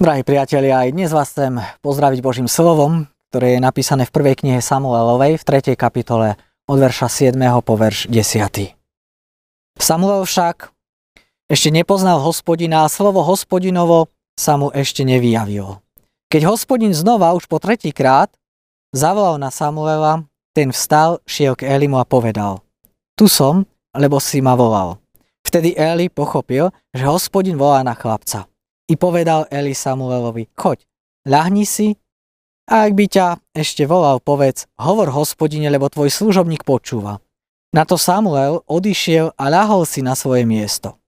Drahí priatelia, aj dnes vás chcem pozdraviť Božím slovom, ktoré je napísané v prvej knihe Samuelovej v 3. kapitole od verša 7. po verš 10. Samuel však ešte nepoznal hospodina a slovo hospodinovo sa mu ešte nevyjavilo. Keď hospodin znova už po tretíkrát zavolal na Samuela, ten vstal, šiel k Elimu a povedal Tu som, lebo si ma volal. Vtedy Eli pochopil, že hospodin volá na chlapca. I povedal Eli Samuelovi, choď, ľahni si a ak by ťa ešte volal, povedz, hovor hospodine, lebo tvoj služobník počúva. Na to Samuel odišiel a ľahol si na svoje miesto.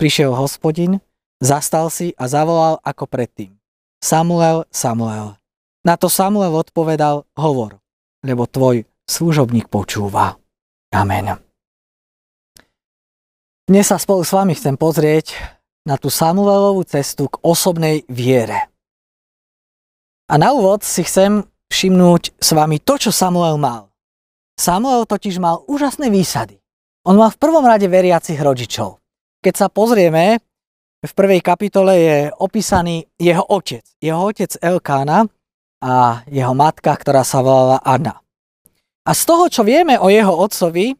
Prišiel hospodin, zastal si a zavolal ako predtým. Samuel, Samuel. Na to Samuel odpovedal, hovor, lebo tvoj služobník počúva. Amen. Dnes sa spolu s vami chcem pozrieť na tú Samuelovú cestu k osobnej viere. A na úvod si chcem všimnúť s vami to, čo Samuel mal. Samuel totiž mal úžasné výsady. On mal v prvom rade veriacich rodičov. Keď sa pozrieme, v prvej kapitole je opísaný jeho otec. Jeho otec Elkána a jeho matka, ktorá sa volala Anna. A z toho, čo vieme o jeho otcovi, e,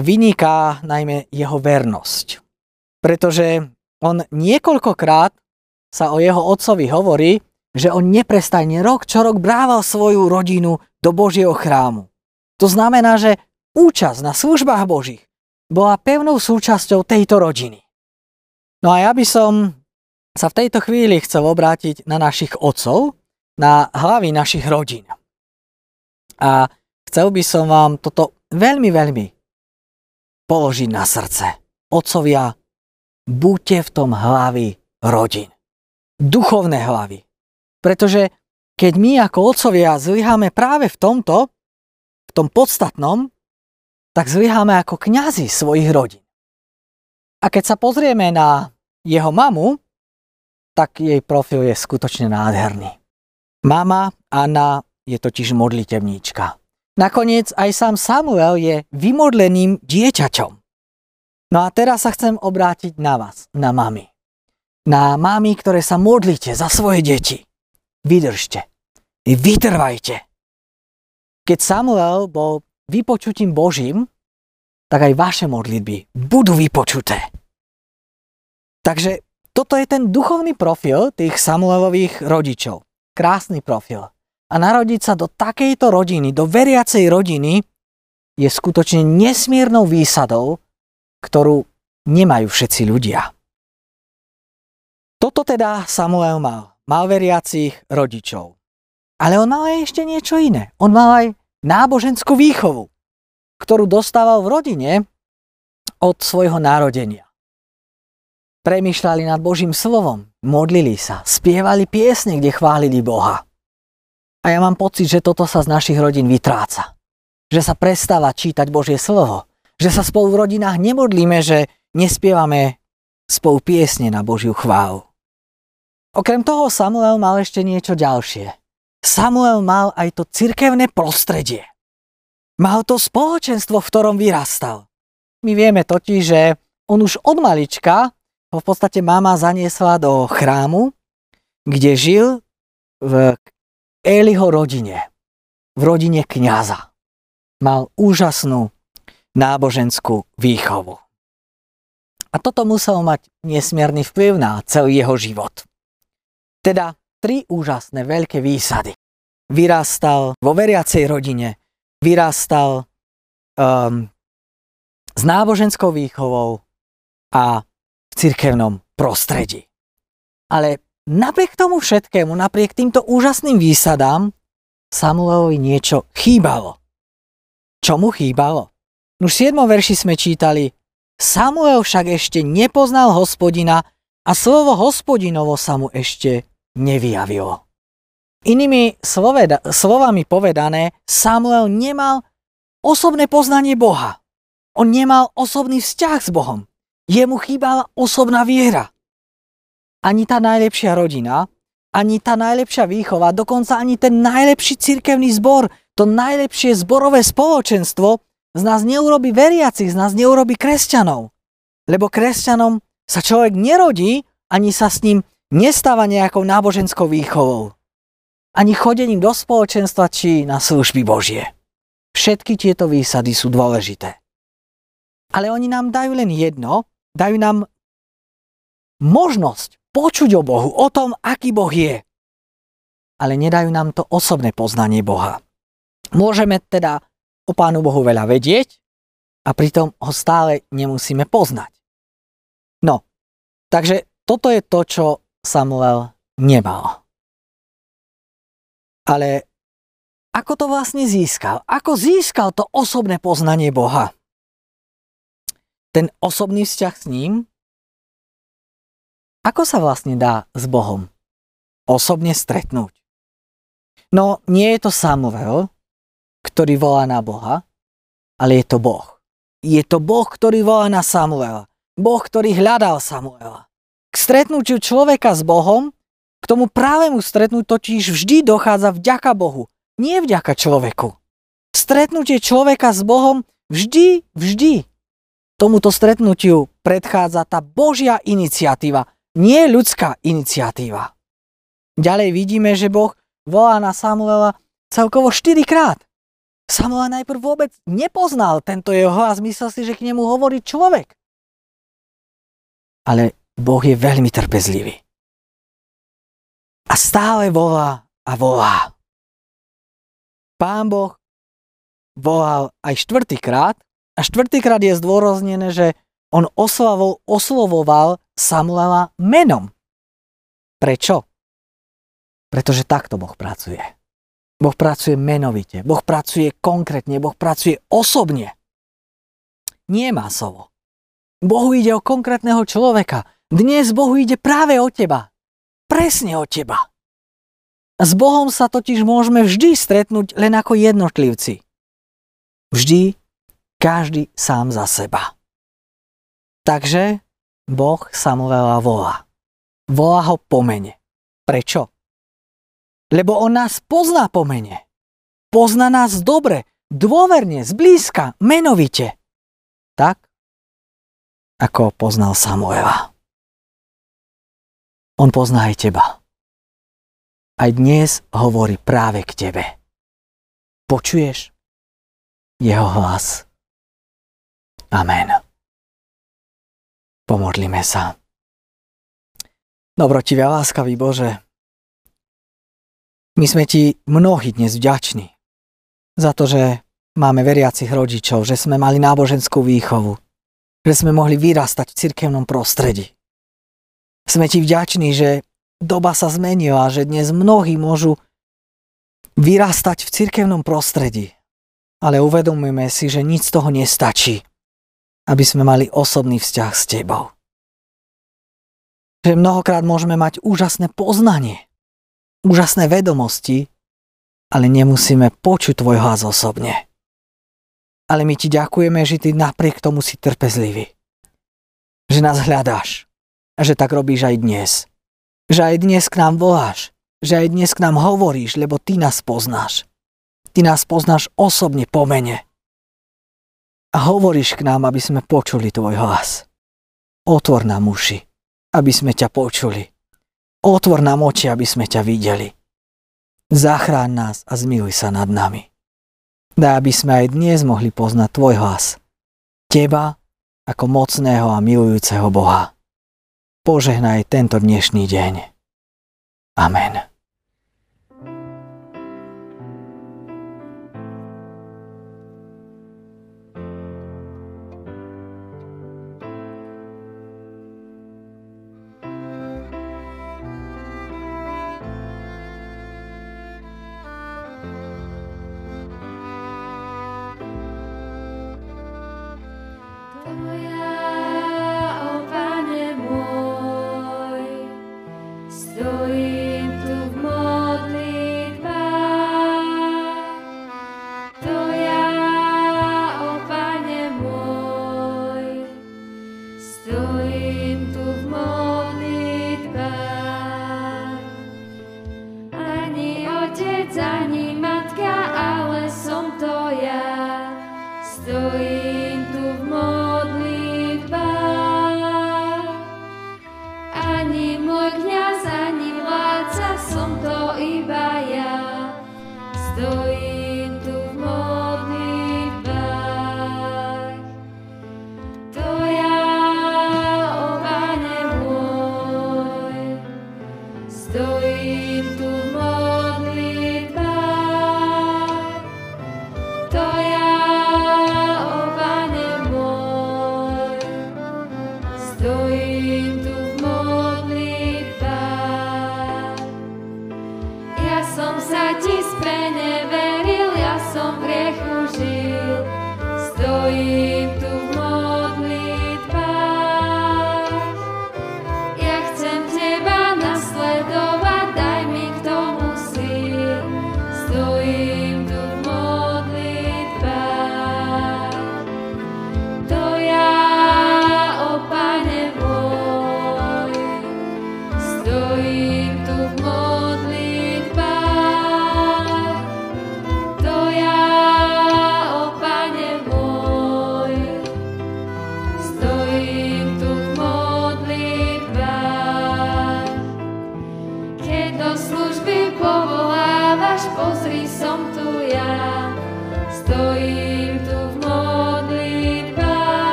vyniká najmä jeho vernosť pretože on niekoľkokrát sa o jeho otcovi hovorí, že on neprestajne rok čo rok brával svoju rodinu do Božieho chrámu. To znamená, že účasť na službách Božích bola pevnou súčasťou tejto rodiny. No a ja by som sa v tejto chvíli chcel obrátiť na našich otcov, na hlavy našich rodín. A chcel by som vám toto veľmi, veľmi položiť na srdce. Otcovia, buďte v tom hlavy rodín. Duchovné hlavy. Pretože keď my ako otcovia zlyháme práve v tomto, v tom podstatnom, tak zlyháme ako kňazi svojich rodín. A keď sa pozrieme na jeho mamu, tak jej profil je skutočne nádherný. Mama Anna je totiž modlitevníčka. Nakoniec aj sám Samuel je vymodleným dieťaťom. No a teraz sa chcem obrátiť na vás, na mami. Na mami, ktoré sa modlíte za svoje deti. Vydržte. Vytrvajte. Keď Samuel bol vypočutím Božím, tak aj vaše modlitby budú vypočuté. Takže toto je ten duchovný profil tých Samuelových rodičov. Krásny profil. A narodiť sa do takejto rodiny, do veriacej rodiny, je skutočne nesmiernou výsadou, ktorú nemajú všetci ľudia. Toto teda Samuel mal. Mal veriacich rodičov. Ale on mal aj ešte niečo iné. On mal aj náboženskú výchovu, ktorú dostával v rodine od svojho narodenia. Premýšľali nad Božím slovom, modlili sa, spievali piesne, kde chválili Boha. A ja mám pocit, že toto sa z našich rodín vytráca. Že sa prestáva čítať Božie slovo že sa spolu v rodinách nemodlíme, že nespievame spolu piesne na Božiu chválu. Okrem toho Samuel mal ešte niečo ďalšie. Samuel mal aj to cirkevné prostredie. Mal to spoločenstvo, v ktorom vyrastal. My vieme totiž, že on už od malička ho v podstate mama zaniesla do chrámu, kde žil v Eliho rodine, v rodine kňaza. Mal úžasnú náboženskú výchovu. A toto muselo mať nesmierny vplyv na celý jeho život. Teda tri úžasné veľké výsady. Vyrastal vo veriacej rodine, vyrastal um, s náboženskou výchovou a v cirkevnom prostredí. Ale napriek tomu všetkému, napriek týmto úžasným výsadám, Samuelovi niečo chýbalo. Čo mu chýbalo? No v 7. verši sme čítali Samuel však ešte nepoznal hospodina a slovo hospodinovo sa mu ešte nevyjavilo. Inými sloveda, slovami povedané, Samuel nemal osobné poznanie Boha. On nemal osobný vzťah s Bohom. Jemu chýbala osobná viera. Ani tá najlepšia rodina, ani tá najlepšia výchova, dokonca ani ten najlepší cirkevný zbor, to najlepšie zborové spoločenstvo z nás neurobi veriacich, z nás neurobi kresťanov. Lebo kresťanom sa človek nerodí, ani sa s ním nestáva nejakou náboženskou výchovou, ani chodením do spoločenstva či na služby Božie. Všetky tieto výsady sú dôležité. Ale oni nám dajú len jedno, dajú nám možnosť počuť o Bohu, o tom, aký Boh je. Ale nedajú nám to osobné poznanie Boha. Môžeme teda o Pánu Bohu veľa vedieť a pritom ho stále nemusíme poznať. No, takže toto je to, čo Samuel nemal. Ale ako to vlastne získal? Ako získal to osobné poznanie Boha? Ten osobný vzťah s ním? Ako sa vlastne dá s Bohom osobne stretnúť? No, nie je to Samuel, ktorý volá na Boha, ale je to Boh. Je to Boh, ktorý volá na Samuela. Boh, ktorý hľadal Samuela k stretnutiu človeka s Bohom, k tomu právemu stretnúť totiž vždy dochádza vďaka Bohu, nie vďaka človeku. Stretnutie človeka s Bohom vždy, vždy. Tomuto stretnutiu predchádza tá Božia iniciatíva, nie ľudská iniciatíva. Ďalej vidíme, že Boh volá na Samuela celkovo 4 krát. Samuel najprv vôbec nepoznal tento jeho hlas, myslel si, že k nemu hovorí človek. Ale Boh je veľmi trpezlivý. A stále volá a volá. Pán Boh volal aj štvrtýkrát a štvrtýkrát je zdôraznené, že on oslavol, oslovoval Samuela menom. Prečo? Pretože takto Boh pracuje. Boh pracuje menovite, Boh pracuje konkrétne, Boh pracuje osobne. Nie masovo. Bohu ide o konkrétneho človeka, dnes Bohu ide práve o teba. Presne o teba. S Bohom sa totiž môžeme vždy stretnúť len ako jednotlivci. Vždy, každý sám za seba. Takže Boh Samuela volá. Volá ho po mene. Prečo? Lebo on nás pozná po mene. Pozná nás dobre, dôverne, zblízka, menovite. Tak, ako poznal Samuela. On pozná aj teba. Aj dnes hovorí práve k tebe. Počuješ jeho hlas? Amen. Pomodlíme sa. Dobrotivý a láskavý Bože, my sme Ti mnohí dnes vďační za to, že máme veriacich rodičov, že sme mali náboženskú výchovu, že sme mohli vyrastať v cirkevnom prostredí. Sme ti vďační, že doba sa zmenila, že dnes mnohí môžu vyrastať v cirkevnom prostredí. Ale uvedomujeme si, že nič z toho nestačí, aby sme mali osobný vzťah s tebou. Že mnohokrát môžeme mať úžasné poznanie, úžasné vedomosti, ale nemusíme počuť tvoj hlas osobne. Ale my ti ďakujeme, že ty napriek tomu si trpezlivý. Že nás hľadáš a že tak robíš aj dnes. Že aj dnes k nám voláš, že aj dnes k nám hovoríš, lebo ty nás poznáš. Ty nás poznáš osobne po mene. A hovoríš k nám, aby sme počuli tvoj hlas. Otvor nám uši, aby sme ťa počuli. Otvor nám oči, aby sme ťa videli. Zachráň nás a zmiluj sa nad nami. Daj, aby sme aj dnes mohli poznať tvoj hlas. Teba ako mocného a milujúceho Boha požehnaj tento dnešný deň. Amen. Ani